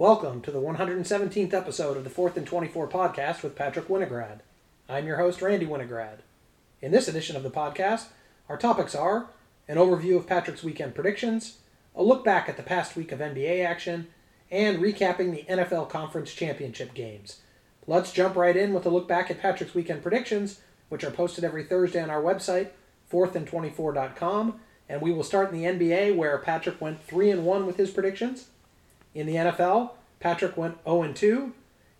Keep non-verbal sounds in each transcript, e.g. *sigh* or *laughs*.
Welcome to the 117th episode of the 4th and 24 podcast with Patrick Winograd. I'm your host, Randy Winograd. In this edition of the podcast, our topics are an overview of Patrick's weekend predictions, a look back at the past week of NBA action, and recapping the NFL Conference Championship games. Let's jump right in with a look back at Patrick's weekend predictions, which are posted every Thursday on our website, 4thand24.com, and we will start in the NBA where Patrick went 3 and 1 with his predictions. In the NFL, Patrick went 0 and 2,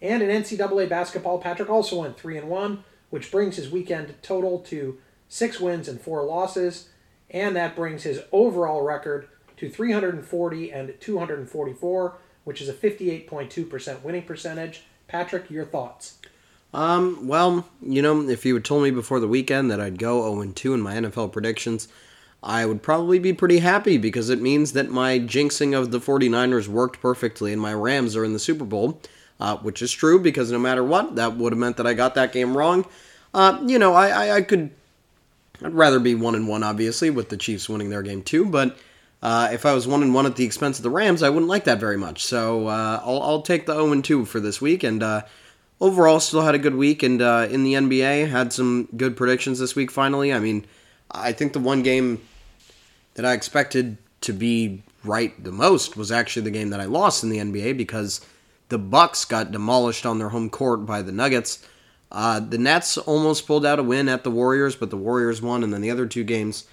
and in NCAA basketball, Patrick also went 3 and 1, which brings his weekend total to 6 wins and 4 losses, and that brings his overall record to 340 and 244, which is a 58.2% winning percentage. Patrick, your thoughts? Um, well, you know, if you had told me before the weekend that I'd go 0 2 in my NFL predictions, I would probably be pretty happy because it means that my jinxing of the 49ers worked perfectly and my Rams are in the Super Bowl, uh, which is true because no matter what, that would have meant that I got that game wrong. Uh, you know, I, I, I, could, I'd rather be 1 and 1, obviously, with the Chiefs winning their game too, but. Uh, if I was one and one at the expense of the Rams, I wouldn't like that very much. So uh, I'll, I'll, take the 0 and 2 for this week, and uh, overall, still had a good week, and uh, in the NBA, had some good predictions this week. Finally, I mean, I think the one game that I expected to be right the most was actually the game that I lost in the NBA because the Bucks got demolished on their home court by the Nuggets. Uh, the Nets almost pulled out a win at the Warriors, but the Warriors won, and then the other two games.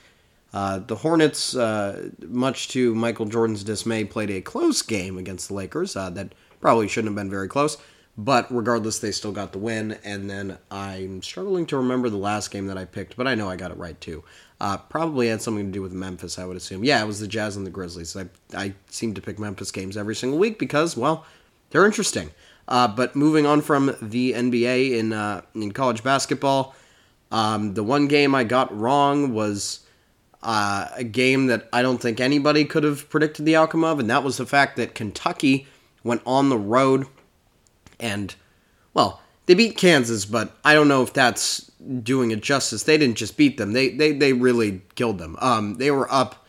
Uh, the Hornets, uh, much to Michael Jordan's dismay, played a close game against the Lakers uh, that probably shouldn't have been very close. But regardless, they still got the win. And then I'm struggling to remember the last game that I picked, but I know I got it right too. Uh, probably had something to do with Memphis, I would assume. Yeah, it was the Jazz and the Grizzlies. I, I seem to pick Memphis games every single week because, well, they're interesting. Uh, but moving on from the NBA in uh, in college basketball, um, the one game I got wrong was uh, a game that I don't think anybody could have predicted the outcome of, and that was the fact that Kentucky went on the road and well, they beat Kansas, but I don't know if that's doing it justice. They didn't just beat them; they they they really killed them. Um, they were up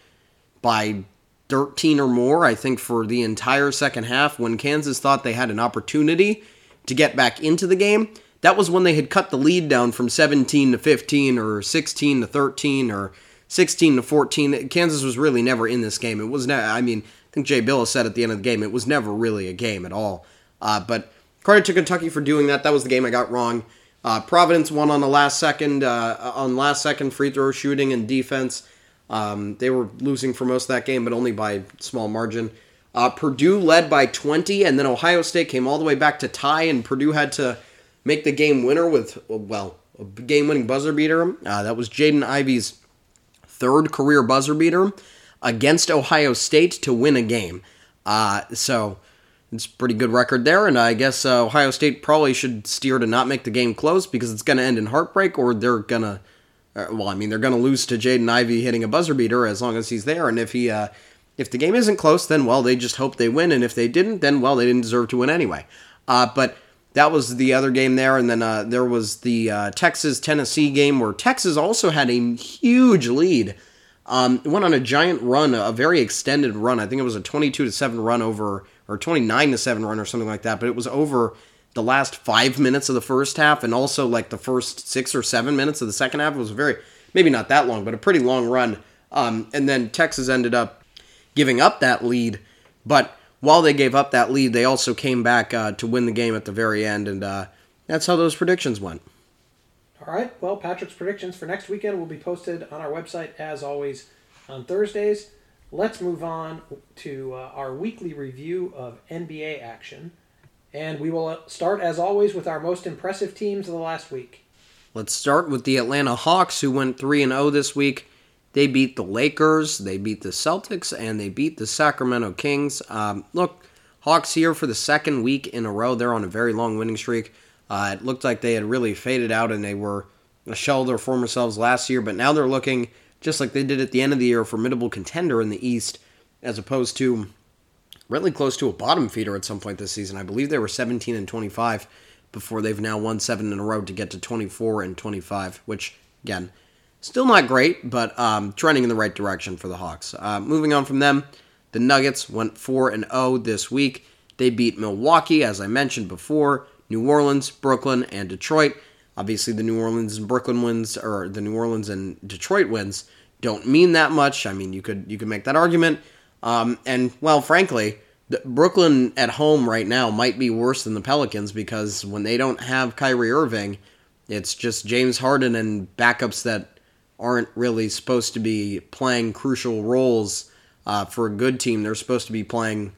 by 13 or more, I think, for the entire second half. When Kansas thought they had an opportunity to get back into the game, that was when they had cut the lead down from 17 to 15 or 16 to 13 or 16 to 14. Kansas was really never in this game. It was, ne- I mean, I think Jay Bilas said at the end of the game, it was never really a game at all. Uh, but Credit to Kentucky for doing that. That was the game I got wrong. Uh, Providence won on the last second uh, on last second free throw shooting and defense. Um, they were losing for most of that game, but only by small margin. Uh, Purdue led by 20, and then Ohio State came all the way back to tie, and Purdue had to make the game winner with well a game-winning buzzer beater. Uh, that was Jaden Ivey's third career buzzer beater against Ohio State to win a game. Uh, so it's a pretty good record there, and I guess uh, Ohio State probably should steer to not make the game close because it's going to end in heartbreak, or they're going to, uh, well, I mean, they're going to lose to Jaden Ivey hitting a buzzer beater as long as he's there, and if he, uh, if the game isn't close, then well, they just hope they win, and if they didn't, then well, they didn't deserve to win anyway. Uh, but that was the other game there, and then uh, there was the uh, Texas Tennessee game where Texas also had a huge lead. Um, went on a giant run, a very extended run. I think it was a 22 to seven run over or 29 to 7 run or something like that, but it was over the last 5 minutes of the first half and also like the first 6 or 7 minutes of the second half. It was very maybe not that long, but a pretty long run. Um, and then Texas ended up giving up that lead, but while they gave up that lead, they also came back uh, to win the game at the very end, and uh, that's how those predictions went. All right. Well, Patrick's predictions for next weekend will be posted on our website as always on Thursdays. Let's move on to uh, our weekly review of NBA action. And we will uh, start, as always, with our most impressive teams of the last week. Let's start with the Atlanta Hawks, who went 3 0 this week. They beat the Lakers, they beat the Celtics, and they beat the Sacramento Kings. Um, look, Hawks here for the second week in a row. They're on a very long winning streak. Uh, it looked like they had really faded out and they were a shell of their former selves last year, but now they're looking just like they did at the end of the year, a formidable contender in the East, as opposed to really close to a bottom feeder at some point this season. I believe they were 17 and 25 before they've now won seven in a row to get to 24 and 25, which again, still not great, but um, trending in the right direction for the Hawks. Uh, moving on from them, the Nuggets went 4 and 0 this week. They beat Milwaukee, as I mentioned before, New Orleans, Brooklyn, and Detroit. Obviously, the New Orleans and Brooklyn wins, or the New Orleans and Detroit wins, don't mean that much. I mean, you could you could make that argument. Um, and well, frankly, Brooklyn at home right now might be worse than the Pelicans because when they don't have Kyrie Irving, it's just James Harden and backups that aren't really supposed to be playing crucial roles uh, for a good team. They're supposed to be playing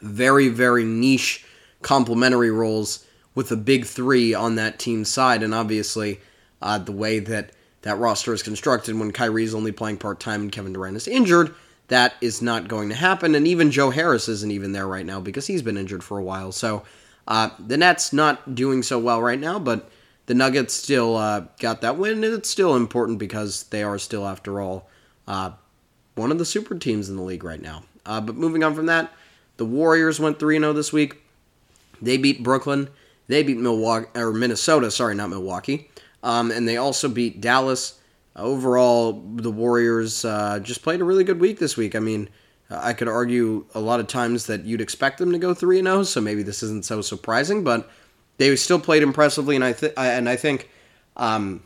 very, very niche complementary roles with the big three on that team's side. And obviously, uh, the way that that roster is constructed when Kyrie's only playing part time and Kevin Durant is injured, that is not going to happen. And even Joe Harris isn't even there right now because he's been injured for a while. So uh, the Nets not doing so well right now, but the Nuggets still uh, got that win, and it's still important because they are still, after all, uh, one of the super teams in the league right now. Uh, but moving on from that, the Warriors went 3 0 this week. They beat Brooklyn. They beat Milwaukee or Minnesota, sorry, not Milwaukee. Um, and they also beat Dallas. Overall, the Warriors uh, just played a really good week this week. I mean, I could argue a lot of times that you'd expect them to go three and zero, oh, so maybe this isn't so surprising. But they still played impressively, and I th- and I think um,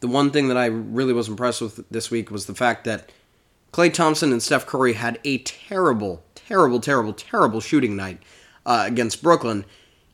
the one thing that I really was impressed with this week was the fact that Klay Thompson and Steph Curry had a terrible, terrible, terrible, terrible shooting night uh, against Brooklyn.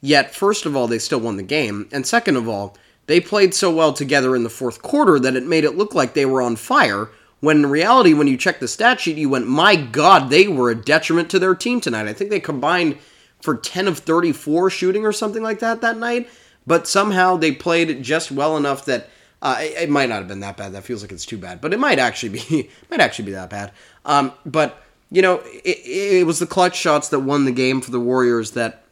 Yet, first of all, they still won the game, and second of all, they played so well together in the fourth quarter that it made it look like they were on fire. When in reality, when you check the stat sheet, you went, my God, they were a detriment to their team tonight. I think they combined for 10 of 34 shooting or something like that that night, but somehow they played just well enough that uh, it, it, might not have been that bad. That feels like it's too bad, but it might actually be *laughs* might actually be that bad. Um, but you know, it, it was the clutch shots that won the game for the Warriors that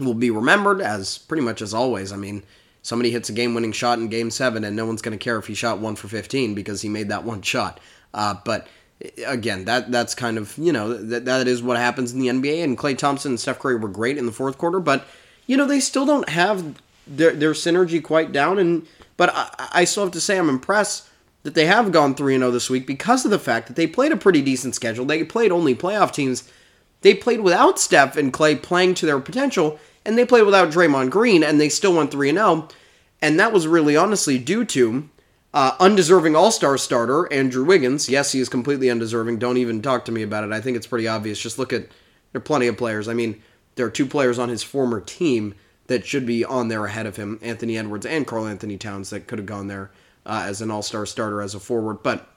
will be remembered as pretty much as always. I mean, somebody hits a game-winning shot in Game Seven, and no one's going to care if he shot one for 15 because he made that one shot. Uh, but again, that that's kind of you know that that is what happens in the NBA. And Klay Thompson and Steph Curry were great in the fourth quarter, but you know they still don't have their their synergy quite down. And but I, I still have to say I'm impressed that they have gone 3 0 this week because of the fact that they played a pretty decent schedule. They played only playoff teams. They played without Steph and Klay playing to their potential, and they played without Draymond Green, and they still went 3 0. And that was really honestly due to uh, undeserving All Star starter Andrew Wiggins. Yes, he is completely undeserving. Don't even talk to me about it. I think it's pretty obvious. Just look at there are plenty of players. I mean, there are two players on his former team that should be on there ahead of him Anthony Edwards and Karl-Anthony Towns that could have gone there uh, as an all star starter as a forward. But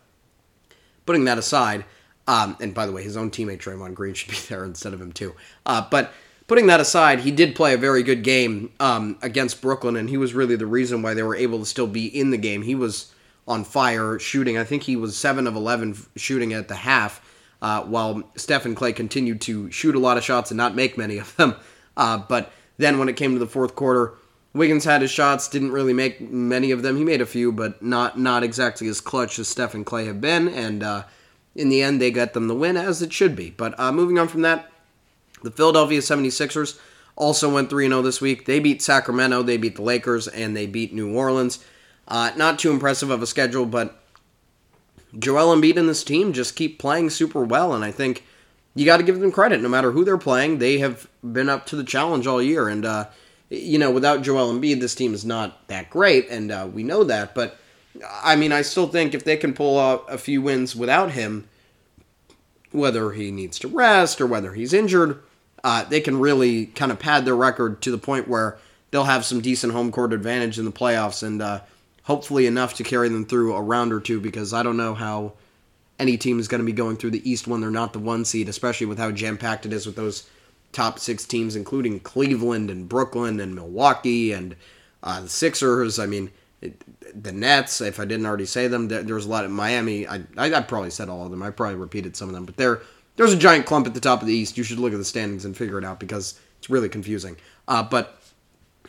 putting that aside, um, and by the way, his own teammate Draymond Green *laughs* should be there instead of him, too. Uh, but putting that aside, he did play a very good game um, against Brooklyn, and he was really the reason why they were able to still be in the game. He was on fire shooting. I think he was 7 of 11 shooting at the half. Uh, while Steph and Klay continued to shoot a lot of shots and not make many of them. *laughs* Uh, but then when it came to the fourth quarter, Wiggins had his shots, didn't really make many of them. He made a few, but not not exactly as clutch as Steph and Klay have been. And uh, in the end, they got them the win, as it should be. But uh, moving on from that, the Philadelphia 76ers also went 3 0 this week. They beat Sacramento, they beat the Lakers, and they beat New Orleans. Uh, not too impressive of a schedule, but Joel Embiid and this team just keep playing super well, and I think you got to give them credit. No matter who they're playing, they have been up to the challenge all year. And uh, you know, without Joel Embiid, this team is not that great, and uh, we know that. But I mean, I still think if they can pull out a few wins without him, whether he needs to rest or whether he's injured, uh, they can really kind of pad their record to the point where they'll have some decent home court advantage in the playoffs, and uh, hopefully enough to carry them through a round or two. Because I don't know how any team is going to be going through the East when they're not the one seed, especially with how jam packed it is with those top six teams, including Cleveland and Brooklyn and Milwaukee and uh, the Sixers. I mean, the Nets. If I didn't already say them, there, there's a lot of Miami. I, I, I probably said all of them. I probably repeated some of them, but there there's a giant clump at the top of the East. You should look at the standings and figure it out because it's really confusing. Uh, but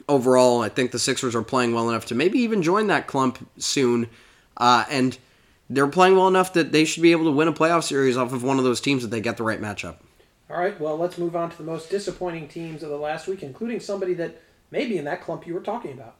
overall, I think the Sixers are playing well enough to maybe even join that clump soon. Uh, and they're playing well enough that they should be able to win a playoff series off of one of those teams if they get the right matchup. All right, well, let's move on to the most disappointing teams of the last week, including somebody that may be in that clump you were talking about.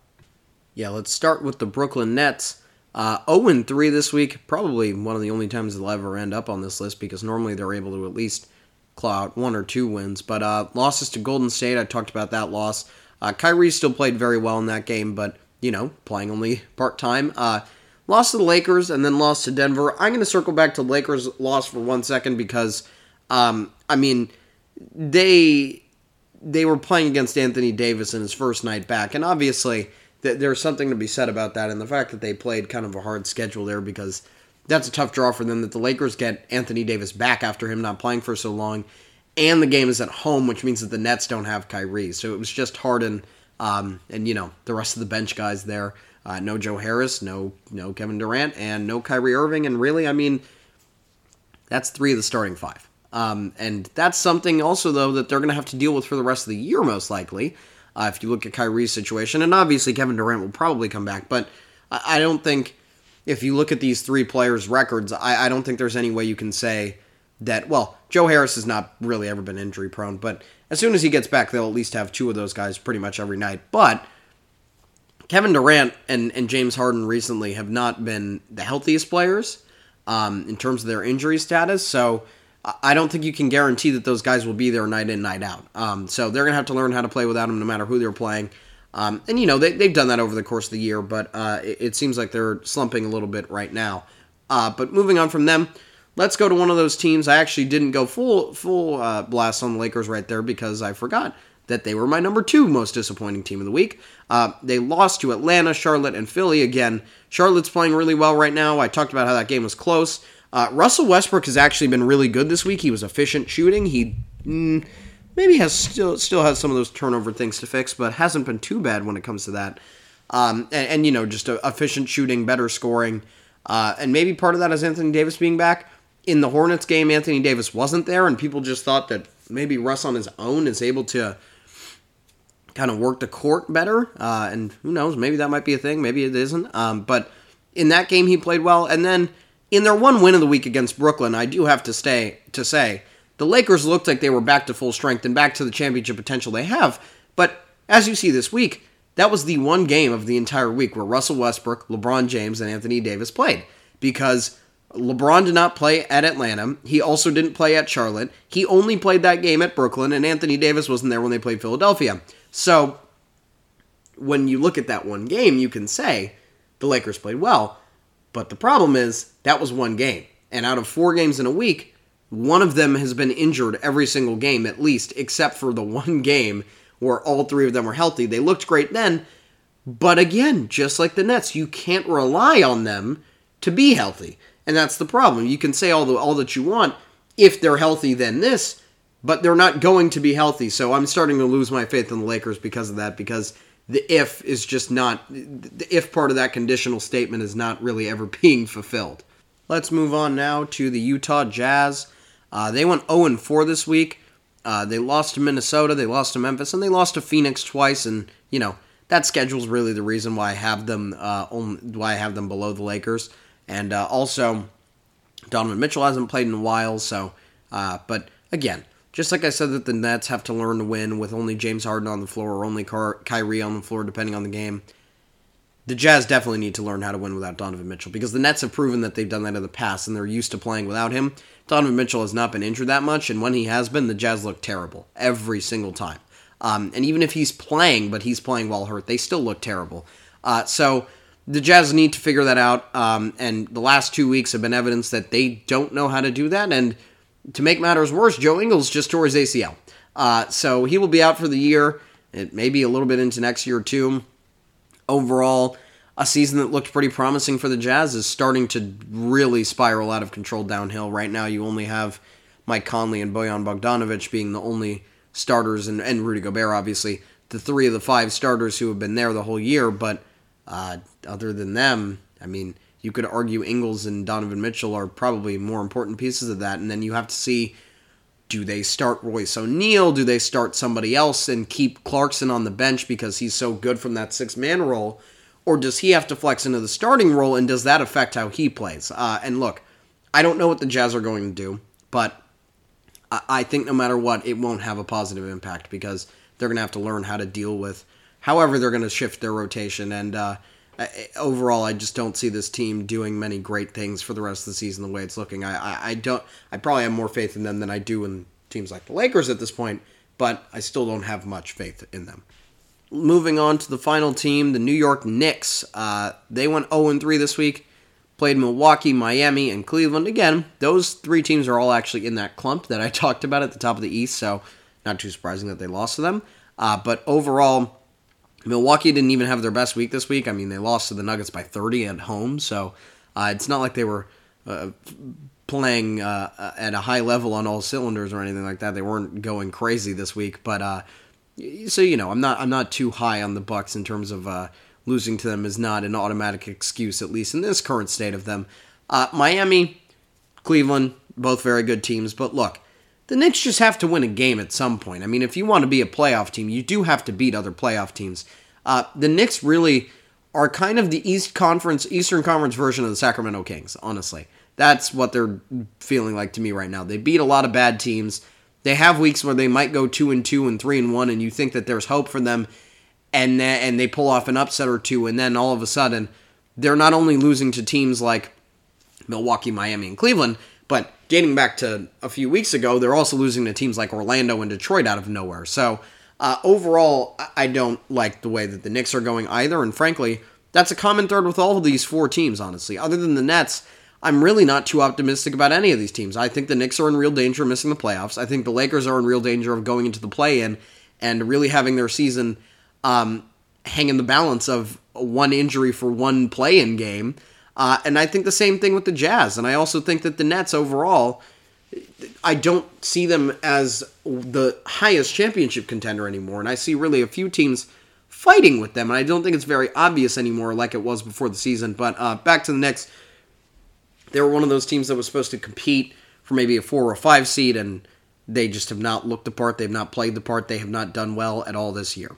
Yeah, let's start with the Brooklyn Nets. Uh, 0 3 this week, probably one of the only times they'll ever end up on this list because normally they're able to at least claw out one or two wins. But uh, losses to Golden State, I talked about that loss. Uh, Kyrie still played very well in that game, but you know, playing only part time. Uh, lost to the Lakers and then lost to Denver. I'm going to circle back to Lakers loss for one second because, um, I mean, they they were playing against Anthony Davis in his first night back, and obviously th- there's something to be said about that, and the fact that they played kind of a hard schedule there because that's a tough draw for them. That the Lakers get Anthony Davis back after him not playing for so long, and the game is at home, which means that the Nets don't have Kyrie, so it was just Harden um, and you know the rest of the bench guys there. Uh, no Joe Harris, no no Kevin Durant, and no Kyrie Irving, and really, I mean, that's three of the starting five. Um, and that's something also, though, that they're going to have to deal with for the rest of the year, most likely. Uh, if you look at Kyrie's situation, and obviously Kevin Durant will probably come back, but I, I don't think if you look at these three players' records, I, I, don't think there's any way you can say that. Well, Joe Harris has not really ever been injury prone, but as soon as he gets back, they'll at least have two of those guys pretty much every night. But Kevin Durant and, and James Harden recently have not been the healthiest players um, in terms of their injury status, so I don't think you can guarantee that those guys will be there night in, night out. Um, so they're going to have to learn how to play without them no matter who they're playing. Um, and, you know, they, they've done that over the course of the year, but uh, it, it, seems like they're slumping a little bit right now. Uh, but moving on from them, let's go to one of those teams. I actually didn't go full full uh, blast on the Lakers right there because I forgot that they were my number two most disappointing team of the week. Uh, they lost to Atlanta, Charlotte, and Philly. Again, Charlotte's playing really well right now. I talked about how that game was close. Uh, Russell Westbrook has actually been really good this week. He was efficient shooting. He mm, maybe has still still has some of those turnover things to fix, but hasn't been too bad when it comes to that. Um, and, and, you know, just efficient shooting, better scoring, uh, and maybe part of that is Anthony Davis being back. In the Hornets game, Anthony Davis wasn't there, and people just thought that maybe Russ on his own is able to kind of work the court better. Uh, and who knows, maybe that might be a thing, maybe it isn't. Um, but in that game, he played well, and then in their one win of the week against Brooklyn, I do have to stay to say the Lakers looked like they were back to full strength and back to the championship potential they have. But as you see this week, that was the one game of the entire week where Russell Westbrook, LeBron James, and Anthony Davis played because LeBron did not play at Atlanta. He also didn't play at Charlotte. He only played that game at Brooklyn, and Anthony Davis wasn't there when they played Philadelphia. So when you look at that one game, you can say the Lakers played well. But the problem is that was one game. And out of four games in a week, one of them has been injured every single game, at least, except for the *laughs* one game where all three of them were healthy. They looked great then. But again, just like the Nets, you can't rely on them to be healthy. And that's the problem. You can say all the all that you want. If they're healthy, then this, but they're not going to be healthy. So I'm starting to lose my faith in the Lakers because of that, because the if is just not the if part of that conditional statement is not really ever *laughs* being fulfilled. Let's move on now to the Utah Jazz. Uh, they went 0 4 this week. Uh, they lost to Minnesota, they lost to Memphis, and they lost to Phoenix twice. And you know that schedule's really the reason why I have them uh, why I have them below the Lakers. And uh, also, Donovan Mitchell hasn't played in a while, so uh, but again, just like I said that the Nets have to learn to win with only James Harden on the floor or only Ky- Kyrie on the floor, depending on the game. The Jazz definitely need to learn how to win without Donovan Mitchell because the Nets have proven that they've done that in the past and they're used to playing without him. Donovan Mitchell has not been injured that much, and when he has been, the Jazz look terrible every single time. Um, and even if he's playing, but he's playing while hurt, they still look terrible. Uh, so the Jazz need to figure that out. Um, and the last two weeks have been evidence that they don't know how to do that. And to make matters worse, Joe Ingles just tore his ACL. Uh, so he will be out for the year. It may be a little bit into next year, too. Overall, a season that looked pretty promising for the Jazz is starting to really spiral out of control downhill. Right now, you only have Mike Conley and Bojan Bogdanovic being the only starters, and, and Rudy Gobert, obviously, the three of the five starters who have been there the whole year. But uh, other than them, I mean, you could argue Ingles and Donovan Mitchell are probably more important pieces of that. And then you have to see do they start Royce O'Neale? Do they start somebody else and keep Clarkson on the bench because he's so good from that six man role? Or does he have to flex into the starting role and does that affect how he plays? Uh, and look, I don't know what the Jazz are going to do, but I think no matter what, it won't have a positive impact because they're going to have to learn how to deal with however they're going to shift their rotation. And uh, overall, I just don't see this team doing many great things for the rest of the season the way it's looking. I, I, I don't. I probably have more faith in them than I do in teams like the Lakers at this point, but I still don't have much faith in them. Moving on to the final team, the New York Knicks. Uh, they went 0 3 this week, played Milwaukee, Miami, and Cleveland. Again, those three teams are all actually in that clump that I *laughs* talked about at the top of the East, so not too surprising that they lost to them. Uh, but overall, Milwaukee didn't even have their best week this week. I mean, they lost to the Nuggets by 30 at home, so uh, it's not like they were uh, playing uh, at a high level on all cylinders or anything like that. They weren't going crazy this week, but uh, so you know, I'm not I'm not too high on the Bucks in terms of uh, losing to them is not an automatic excuse, at least in this current state of them. Uh, Miami, Cleveland, both very good teams, but look. The Knicks just have to win a game at some point. I mean, if you want to be a playoff team, you do have to beat other playoff teams. Uh, the Knicks really are kind of the East Conference, Eastern Conference version of the Sacramento Kings, honestly. That's what they're feeling like to me right now. They beat a lot of bad teams. They have weeks where they might go two and two and three and one, and you think that there's hope for them, and and they pull off an upset or two, and then all of a sudden they're not only losing to teams like Milwaukee, Miami, and Cleveland, but dating back to a few weeks ago, they're also losing to teams like Orlando and Detroit out of nowhere. So uh, overall, I don't like the way that the Knicks are going either, and frankly, that's a common thread with all of these four teams. Honestly, other than the Nets I'm really not too optimistic about any of these teams. I think the Knicks are in real danger of missing the playoffs. I think the Lakers are in real danger of going into the play in and really having their season um, hang in the balance of one injury for one play in game. Uh, and I think the same thing with the Jazz. And I also think that the Nets overall, I don't see them as the highest championship contender anymore. And I see really a few teams fighting with them. And I don't think it's very obvious anymore like it was before the season. But uh, back to the Knicks they were one of those teams that was supposed to compete for maybe a four or five seed, and they just have not looked the part. They've not played the part. They have not done well at all this year.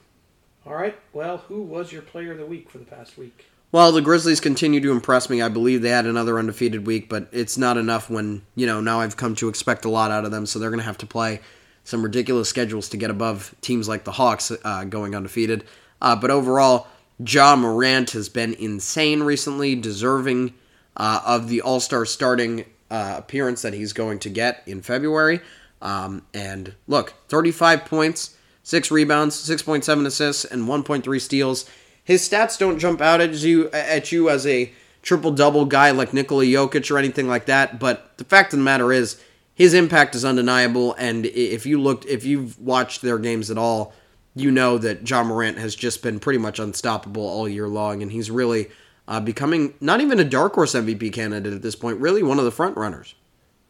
All right. Well, who was your player of the week for the past week? Well, the Grizzlies continue to impress me. I believe they had another undefeated week, but it's not enough when, you know, now I've come to expect a lot out of them, so they're going to have to play some ridiculous schedules to get above teams like the Hawks uh, going undefeated. Uh, but overall, Ja Morant has been insane recently, deserving uh, of the All Star starting uh, appearance that he's going to get in February. Um, and look, 35 points, 6 rebounds, 6.7 assists, and 1.3 steals. His stats don't jump out at you at you as a triple double guy like Nikola Jokic or anything like that, but the fact of the matter is his impact is undeniable and if you looked if you've watched their games at all, you know that Ja Morant has just been pretty much unstoppable all year long and he's really uh, becoming not even a dark horse MVP candidate at this point, really one of the front runners.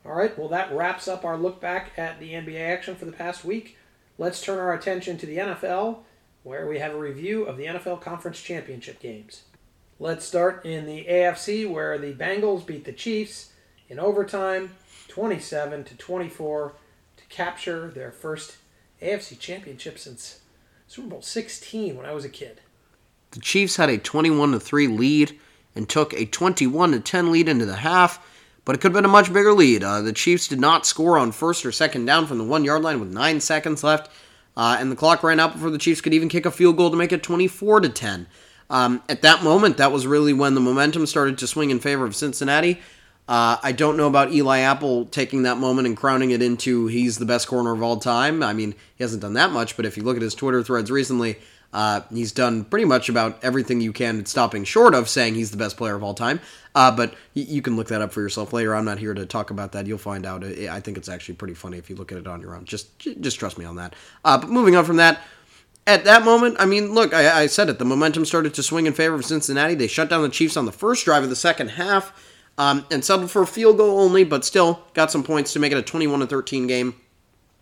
All right, well, that wraps up our look back at the NBA action for the past week. Let's turn our attention to the NFL, where we have a review of the NFL Conference Championship games. Let's start in the AFC, where the Bengals beat the Chiefs in overtime, 27 to 24, to capture their first AFC championship since Super Bowl 16 when I was a kid. The Chiefs had a 21 to 3 lead and took a 21 to 10 lead into the half, but it could have been a much bigger lead. Uh, the Chiefs did not score on first or second down from the one yard line with nine seconds left, uh, and the clock ran out before the Chiefs could even kick a field goal to make it 24 to 10. Um, at that moment, that was really when the momentum started to swing in favor of Cincinnati. Uh, I don't know about Eli Apple taking that moment and crowning it into he's the best corner of all time. I mean, he hasn't done that much, but if you look at his Twitter threads recently, uh, he's done pretty much about everything you can, stopping short of saying he's the best player of all time. Uh, but you can look that up for yourself later. I'm not here to talk about that. You'll find out. I think it's actually pretty funny if you look at it on your own. Just just trust me on that. Uh, but moving on from that, at that moment, I mean, look, I, I, said it. The momentum started to swing in favor of Cincinnati. They shut down the Chiefs on the first drive of the second half um, and settled for a field goal only, but still got some points to make it a 21 13 game.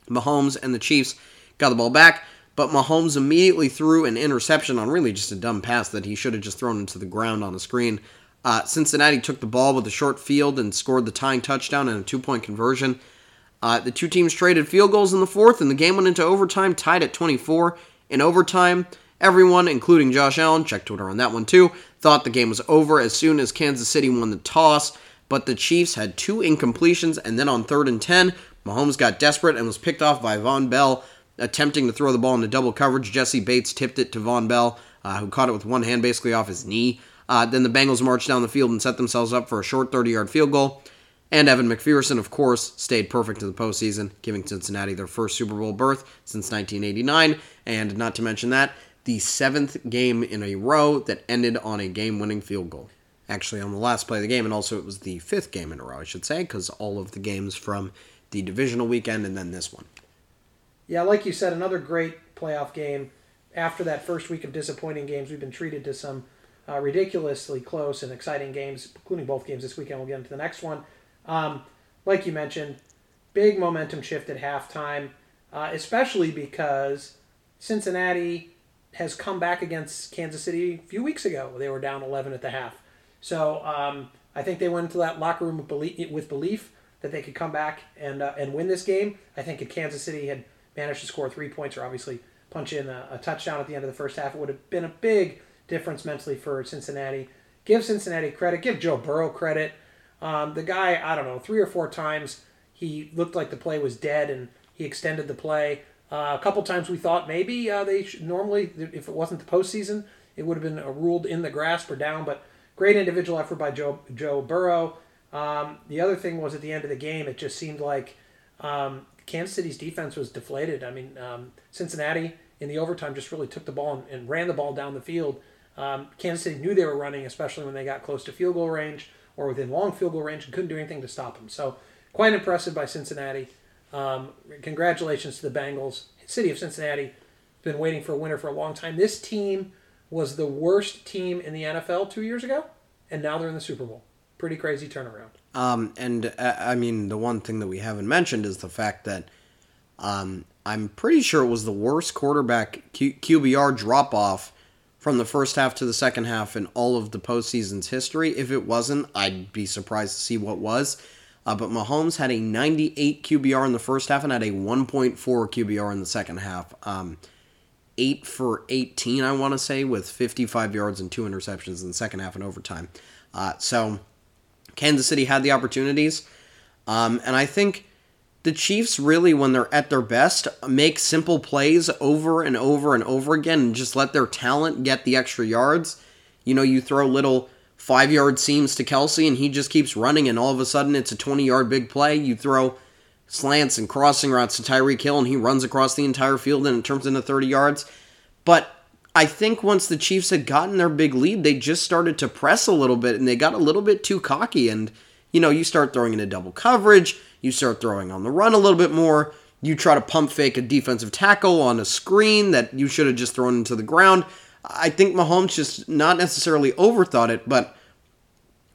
Mahomes and the Chiefs got the ball back but Mahomes immediately threw an interception on really just a dumb pass that he should have just thrown into the ground on the screen. Uh, Cincinnati took the ball with a short field and scored the tying touchdown and a two point conversion. Uh, the two teams traded field goals in the fourth, and the game went into overtime, tied at 24. In overtime, everyone, including Josh Allen, check Twitter on that one too, thought the game was over as soon as Kansas City won the toss. But the Chiefs had two incompletions, and then on third and 10, Mahomes got desperate and was picked off by Vonn Bell attempting to throw the ball into double coverage. Jessie Bates tipped it to Vonn Bell, uh, who caught it with one hand basically off his knee. Uh, then the Bengals marched down the field and set themselves up for a short 30 yard field goal. And Evan McPherson, of course, stayed perfect in the postseason, giving Cincinnati their first Super Bowl berth since 1989. And not to mention that, the seventh game in a row that ended on a game winning field goal. Actually, on the last play of the game, and also it was the fifth game in a row, I should say, because all of the games from the divisional weekend and then this one. Yeah, like you said, another great playoff game. After that first week of disappointing games, we've been treated to some uh, ridiculously close and exciting games, including both games this weekend. We'll get into the next one. Um, like you mentioned, big momentum shift at halftime, uh, especially because Cincinnati has come back against Kansas City a few weeks ago. They were down 11 at the half. So um, I think they went into that locker room with belief, with belief that they could come back and uh, and win this game. I think if Kansas City had managed to score three points or obviously punch in a, a touchdown at the end of the first half, it would have been a big difference mentally for Cincinnati. Give Cincinnati credit. Give Joe Burrow credit. Um, the guy, I don't know, three or four times he looked like the play was dead and he extended the play. Uh, a couple times we thought maybe uh, they should, normally, if it wasn't the postseason, it would have been ruled in the grasp or down. But great individual effort by Joe Joe Burrow. Um, the other thing was at the end of the game, it just seemed like um, Kansas City's defense was deflated. I mean, um, Cincinnati in the overtime just really took the ball and, and ran the ball down the field. Um, Kansas City knew they were running, especially when they got close to field goal range or within long field goal range, and couldn't do anything to stop them. So, quite impressive by Cincinnati. Um, congratulations to the Bengals. City of Cincinnati been waiting for a winner for a long time. This team was the worst team in the NFL two years ago, and now they're in the Super Bowl. Pretty crazy turnaround. Um, and uh, I mean, the one thing that we haven't mentioned is the fact that um, I'm pretty sure it was the worst quarterback Q- QBR drop off from the first half to the second half in all of the postseason's history. If it wasn't, I'd be surprised to see what was. Uh, but Mahomes had a 98 QBR in the first half and had a 1.4 QBR in the second half. Um, 8 for 18, I want to say, with 55 yards and two interceptions in the second half and overtime. Uh, so Kansas City had the opportunities. Um, and I think the Chiefs really, when they're at their best, make simple plays over and over and over again and just let their talent get the extra yards. You know, you throw little five yard seams to Kelce and he just keeps running, and all of a sudden it's a 20 yard big play. You throw slants and crossing routes to Tyreek Hill, and he runs across the entire field, and it turns into 30 yards. But I think once the Chiefs had gotten their big lead, they just started to press a little bit, and they got a little bit too cocky. And, you know, you start throwing into double coverage, you start throwing on the run a little bit more. You try to pump fake a defensive tackle on a screen that you should have just thrown into the ground. I think Mahomes just not necessarily overthought it, but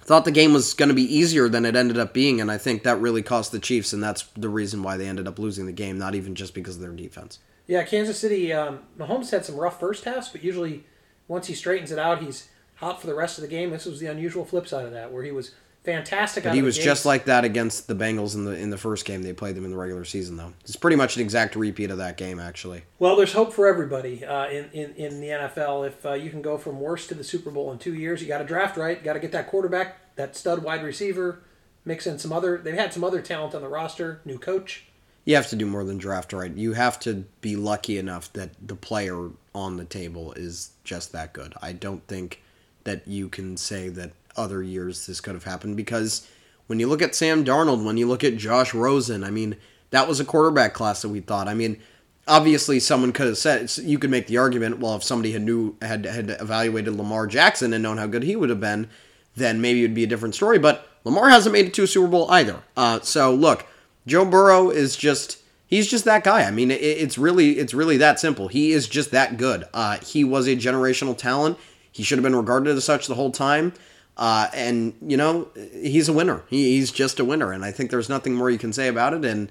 thought the game was going to be easier than it ended up being, and I think that really cost the Chiefs, and that's the reason why they ended up losing the game, not even just because of their defense. Yeah, Kansas City, um, Mahomes had some rough first halves, but usually once he straightens it out, he's hot for the rest of the game. This was the unusual flip side of that, where he was fantastic. But he was just like that against the Bengals in the in the first game. They played them in the regular season, though. It's pretty much an exact repeat of that game, actually. Well, there's hope for everybody uh, in, in in the NFL. If uh, you can go from worst to the Super Bowl in two years, you got to draft right. Got to get that quarterback, that stud wide receiver, mix in some other. They've had some other talent on the roster. New coach. You have to do more than draft right. You have to be lucky enough that the player on the table is just that good. I don't think that you can say that other years this could have happened because when you look at Sam Darnold, when you look at Josh Rosen, I mean, that was a quarterback class that we thought. I mean, obviously someone could have said you could make the argument, well, if somebody had knew had had evaluated Lamar Jackson and known how good he would have been, then maybe it would be a different story. But Lamar hasn't made it to a Super Bowl either. Uh, so look, Joe Burrow is just he's just that guy. I mean, it, it's really it's really that simple. He is just that good. Uh, he was a generational talent. He should have been regarded as such the whole time. Uh, and you know he's a winner. He, he's just a winner, and I think there's nothing more you can say about it. And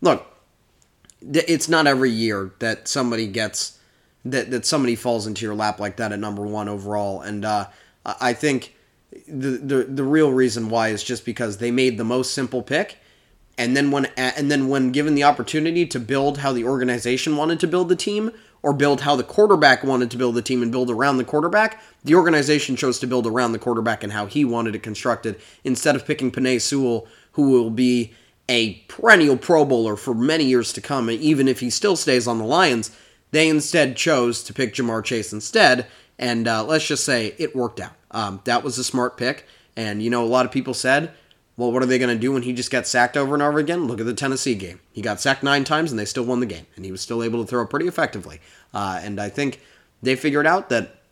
look, it's not every year that somebody gets that that somebody falls into your lap like that at number one overall. And uh, I think the, the the real reason why is just because they made the most simple pick, and then when and then when given the opportunity to build how the organization wanted to build the team, or build how the quarterback wanted to build the team and build around the quarterback. The organization chose to build around the quarterback and how he wanted it constructed instead of picking Penei Sewell, who will be a perennial Pro Bowler for many years to come, even if he still stays on the Lions. They instead chose to pick Ja'Marr Chase instead, and uh, let's just say it worked out. Um, that was a smart pick, and you know, a lot of people said, Well, what are they going to do when he just gets sacked over and over again? Look at the Tennessee game. He got sacked nine times and they still won the game, and he was still able to throw pretty effectively. Uh, and I think they figured out that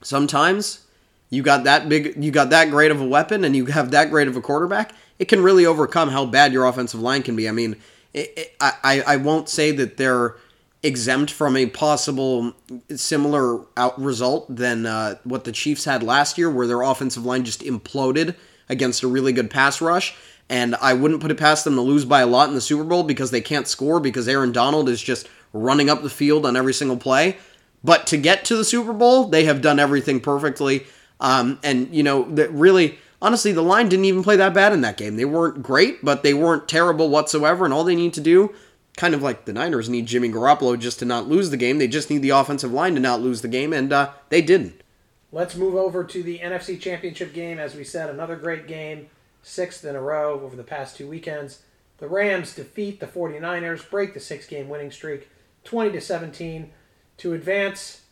sometimes you got that big, you got that great of a weapon, and you have that great of a quarterback. It can really overcome how bad your offensive line can be. I mean, it, it, I I won't say that they're exempt from a possible similar out result than uh, what the Chiefs had last year, where their offensive line just imploded against a really good pass rush. And I wouldn't put it past them to lose by a lot in the Super Bowl because they can't score because Aaron Donald is just running up the field on every single play. But to get to the Super Bowl, they have done everything perfectly. Um, and, you know, that really, honestly, the line didn't even play that bad in that game. They weren't great, but they weren't terrible whatsoever. And all they need to do kind of like the Niners need Jimmy Garoppolo just to not lose the game. They just need the offensive line to not lose the game, and uh, they didn't. Let's move over to the NFC Championship game. As we said, another great game, sixth in a row over the past two weekends. The Rams defeat the 49ers, break the six game winning streak, 20 to 17, to advance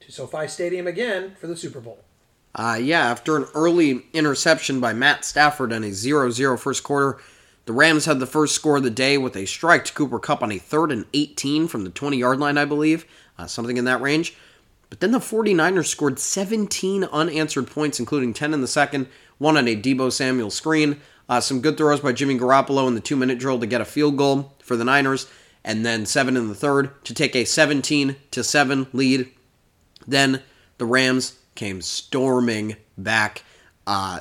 to SoFi Stadium again for the Super Bowl. Uh, yeah, after an early interception by Matt Stafford and a 0 0 first quarter, the Rams had the first score of the day with a strike to Cooper Kupp on a third and 18 from the 20 yard line, I believe, uh, something in that range. But then the 49ers scored 17 unanswered points, including 10 in the second, one on a Deebo Samuel screen, uh, some good throws by Jimmy Garoppolo in the two minute drill to get a field goal for the Niners, and then seven in the third to take a 17 to 7 lead. Then the Rams came storming back. Uh,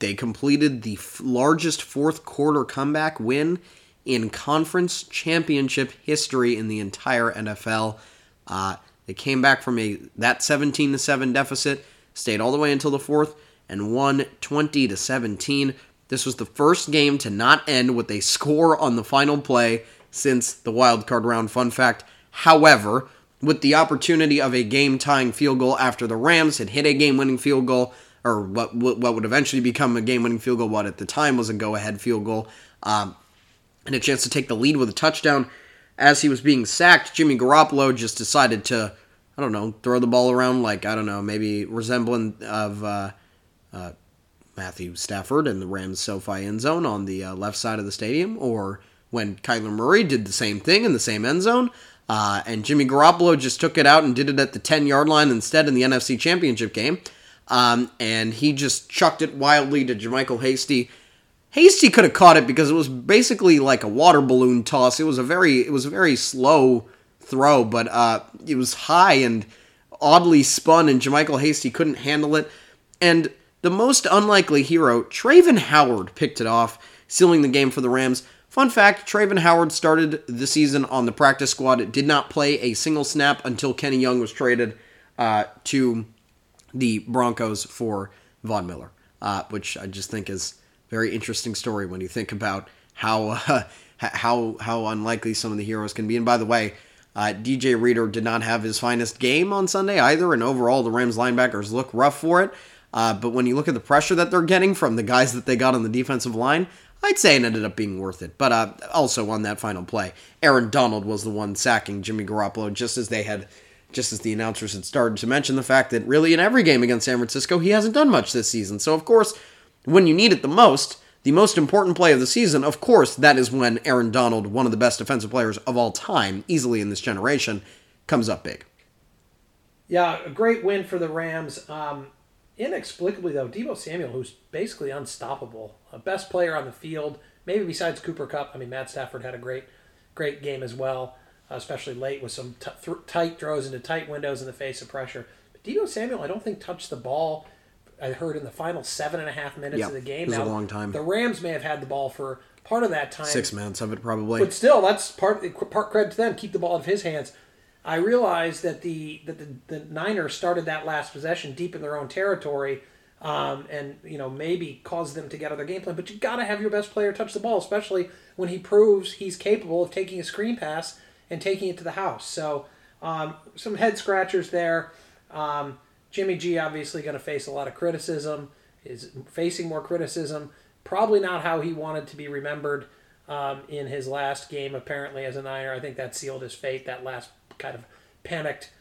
they completed the f- largest fourth quarter comeback win in conference championship history in the entire NFL. Uh, they came back from a that 17 to 7 deficit, stayed all the way until the fourth, and won 20 to 17. This was the first game to not end with a score on the final play since the wild card round. Fun fact. However, with the opportunity of a game tying field goal after the Rams had hit a game winning field goal, or what what would eventually become a game winning field goal, what at the time was a go ahead field goal, um, and a chance to take the lead with a touchdown. As he was being sacked, Jimmy Garoppolo just decided to, I don't know, throw the ball around like, I don't know, maybe resembling of uh, uh, Matthew Stafford in the Rams SoFi end zone on the uh, left side of the stadium, or when Kyler Murray did the same thing in the same end zone. Uh, and Jimmy Garoppolo just took it out and did it at the 10 yard line instead in the NFC Championship game. Um, and he just chucked it wildly to JaMycal Hasty. Hasty could have caught it because it was basically like a water balloon toss. It was a very it was a very slow throw, but uh, it was high and oddly spun, and JaMycal Hasty couldn't handle it. And the most unlikely hero, Travin Howard, picked it off, sealing the game for the Rams. Fun fact Travin Howard started the season on the practice squad. It did not play a single snap until Kenny Young was traded uh, to the Broncos for Von Miller, uh, which I just think is very interesting story when you think about how uh, *laughs* how how unlikely some of the heroes can be. And by the way, uh, DJ Reader did not have his finest game on Sunday either, and overall the Rams linebackers look rough for it. Uh, but when you look at the pressure that they're getting from the guys that they got on the defensive line, I'd say it ended up being worth it. But uh, also on that final play, Aaron Donald was the one sacking Jimmy Garoppolo just as they had just as the announcers had started to mention the fact that really in every game against San Francisco, he hasn't done much this season. So, of course, when you need it the most, the most important play of the season, of course, that is when Aaron Donald, one of the best defensive players of all time, easily in this generation, comes up big. Yeah, a great win for the Rams. Um, inexplicably, though, Deebo Samuel, who's basically unstoppable, a best player on the field, maybe besides Cooper Kupp. I mean, Matt Stafford had a great, great game as well especially late with some t- th- tight throws into tight windows in the face of pressure. But Deebo Samuel, I don't think touched the ball. I heard in the final seven and a half minutes yep, of the game. It was now, a long time. The Rams may have had the ball for part of that time. Six minutes of it, probably. But still, that's part part credit to them. Keep the ball out of his hands. I realized that the that the, the Niners started that last possession deep in their own territory, um, and you know maybe caused them to get other game plan. But you got to have your best player touch the ball, especially when he proves he's capable of taking a screen pass and taking it to the house. So um, some head scratchers there. Um, Jimmy G obviously going to face a lot of criticism. Is facing more criticism. Probably not how he wanted to be remembered um, in his last game. Apparently, as a Niner, I think that sealed his fate. That last kind of panicked,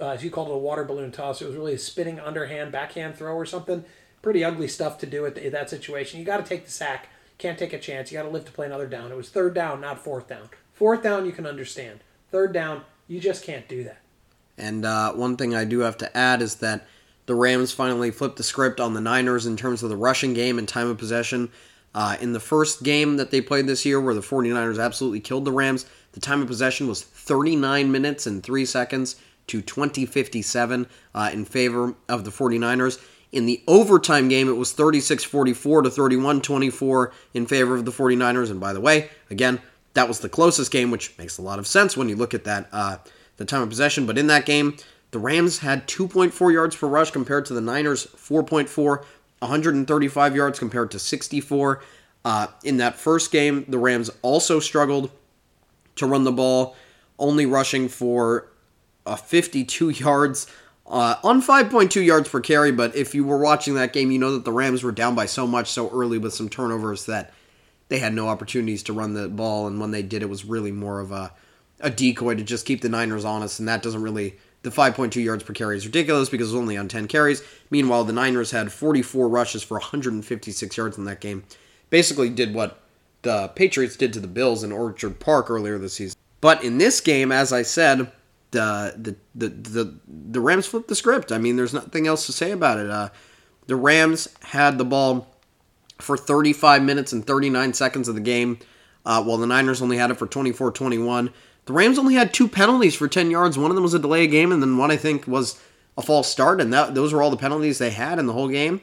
uh, as you called it, a water balloon toss. It was really a spinning underhand backhand throw or something. Pretty ugly stuff to do at, that situation. You got to take the sack. Can't take a chance. You got to live to play another down. It was third down, not fourth down. Fourth down, you can understand. Third down, you just can't do that. And uh, one thing I do have to add is that the Rams finally flipped the script on the Niners in terms of the rushing game and time of possession. Uh, in the first game that they played this year, where the 49ers absolutely killed the Rams, the time of possession was 39 minutes and 3 seconds to 2057 uh, in favor of the 49ers. In the overtime game, it was 36 44 to 31 24 in favor of the 49ers. And by the way, again, that was the closest game, which makes a lot of sense when you look at that, uh, the time of possession. But in that game, the Rams had 2.4 yards per rush compared to the Niners 4.4, 135 yards compared to 64. Uh, in that first game, the Rams also struggled to run the ball, only rushing for uh, 52 *laughs* yards uh, on 5.2 yards per carry. But if you were watching that game, you know that the Rams were down by so much so early with some turnovers that they had no opportunities to run the ball. And when they did, it was really more of a, a decoy to just keep the Niners honest. And that doesn't really. The 5.2 yards per carry is ridiculous because it was only on 10 carries. Meanwhile, the Niners had 44 rushes for 156 yards in that game. Basically, did what the Patriots did to the Bills in Orchard Park earlier this season. But in this game, as I said, the the the the, the Rams flipped the script. I mean, there's nothing else to say about it. Uh, the Rams had the ball for 35 minutes and 39 seconds of the game, uh, while the Niners only had it for 24 21. The Rams only had two penalties for 10 yards. One of them was a delay of game, and then one I think was a false start, and that those were all the penalties they had in the whole game.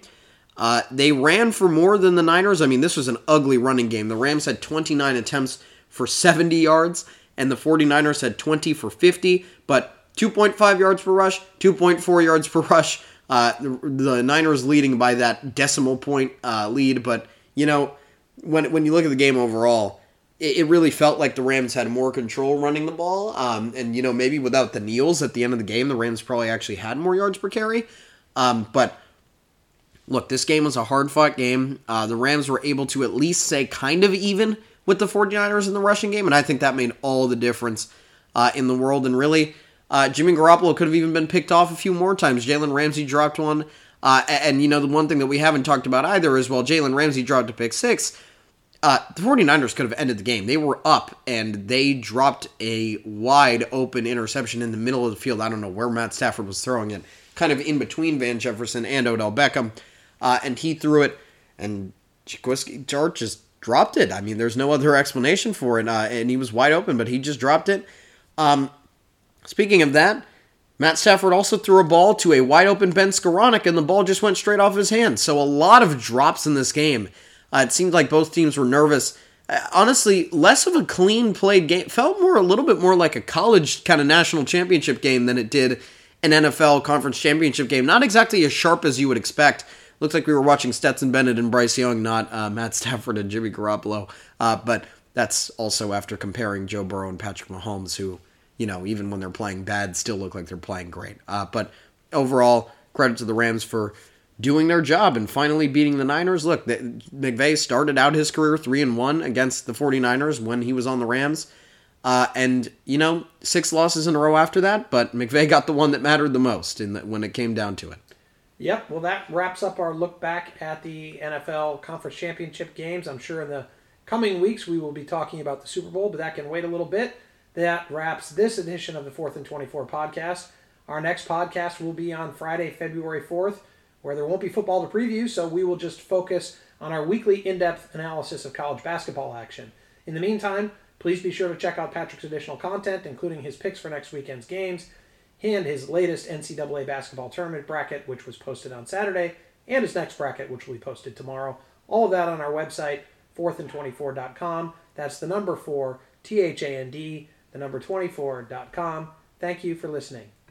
Uh, they ran for more than the Niners. I mean, this was an ugly running game. The Rams had 29 attempts for 70 yards, and the 49ers had 20 for 50, but 2.5 yards per rush, 2.4 yards per rush. Uh, the, the, Niners leading by that decimal point uh, lead, but you know, when when you look at the game overall, it, really felt like the Rams had more control running the ball. Um, and you know, maybe without the kneels at the end of the game, the Rams probably actually had more yards per carry. Um, but look, this game was a hard fought game. Uh, the Rams were able to at least say kind of even with the 49ers in the rushing game, and I think that made all the difference uh, in the world. And really, uh, Jimmy Garoppolo could have even been picked off a few more times. Jalen Ramsey dropped one. Uh, and, you know, the one thing that we haven't talked about either is while Jalen Ramsey dropped a pick six, uh, the 49ers could have ended the game. They were up and they dropped a wide open interception in the middle of the field. I don't know where Matt Stafford was throwing it, kind of in between Van Jefferson and Odell Beckham. Uh, and he threw it, and Tartt just dropped it. I mean, there's no other explanation for it. Uh, and he was wide open, but he just dropped it. Um, speaking of that, Matt Stafford also threw a ball to a wide open Ben Skowronek, and the ball just went straight off his hand. So a lot of drops in this game. Uh, it seemed like both teams were nervous. Uh, honestly, less of a clean played game. Felt more a little bit more like a college kind of national championship game than it did an NFL conference championship game. Not exactly as sharp as you would expect. Looks like we were watching Stetson Bennett and Bryce Young, not uh, Matt Stafford and Jimmy Garoppolo. Uh, but that's also after comparing Joe Burrow and Patrick Mahomes, who, you know, even when they're playing bad, still look like they're playing great. Uh, but overall, credit to the Rams for doing their job and finally beating the Niners. Look, McVay started out his career 3 and 1 against the 49ers when he was on the Rams. Uh, and, you know, six losses in a row after that, but McVay got the one that mattered the most in the, when it came down to it. Yep. Well, that wraps up our look back at the NFL Conference Championship games. I'm sure in the coming weeks we will be talking about the Super Bowl, but that can wait a little bit. That wraps this edition of the Fourth and 24 podcast. Our next podcast will be on Friday, February 4th, where there won't be football to preview, so we will just focus on our weekly in depth analysis of college basketball action. In the meantime, please be sure to check out Patrick's additional content, including his picks for next weekend's games and his latest NCAA basketball tournament bracket, which was posted on Saturday, and his next bracket, which will be posted tomorrow. All of that on our website, fourthand24.com. That's the number four, T H A N D, the number 24.com. Thank you for listening.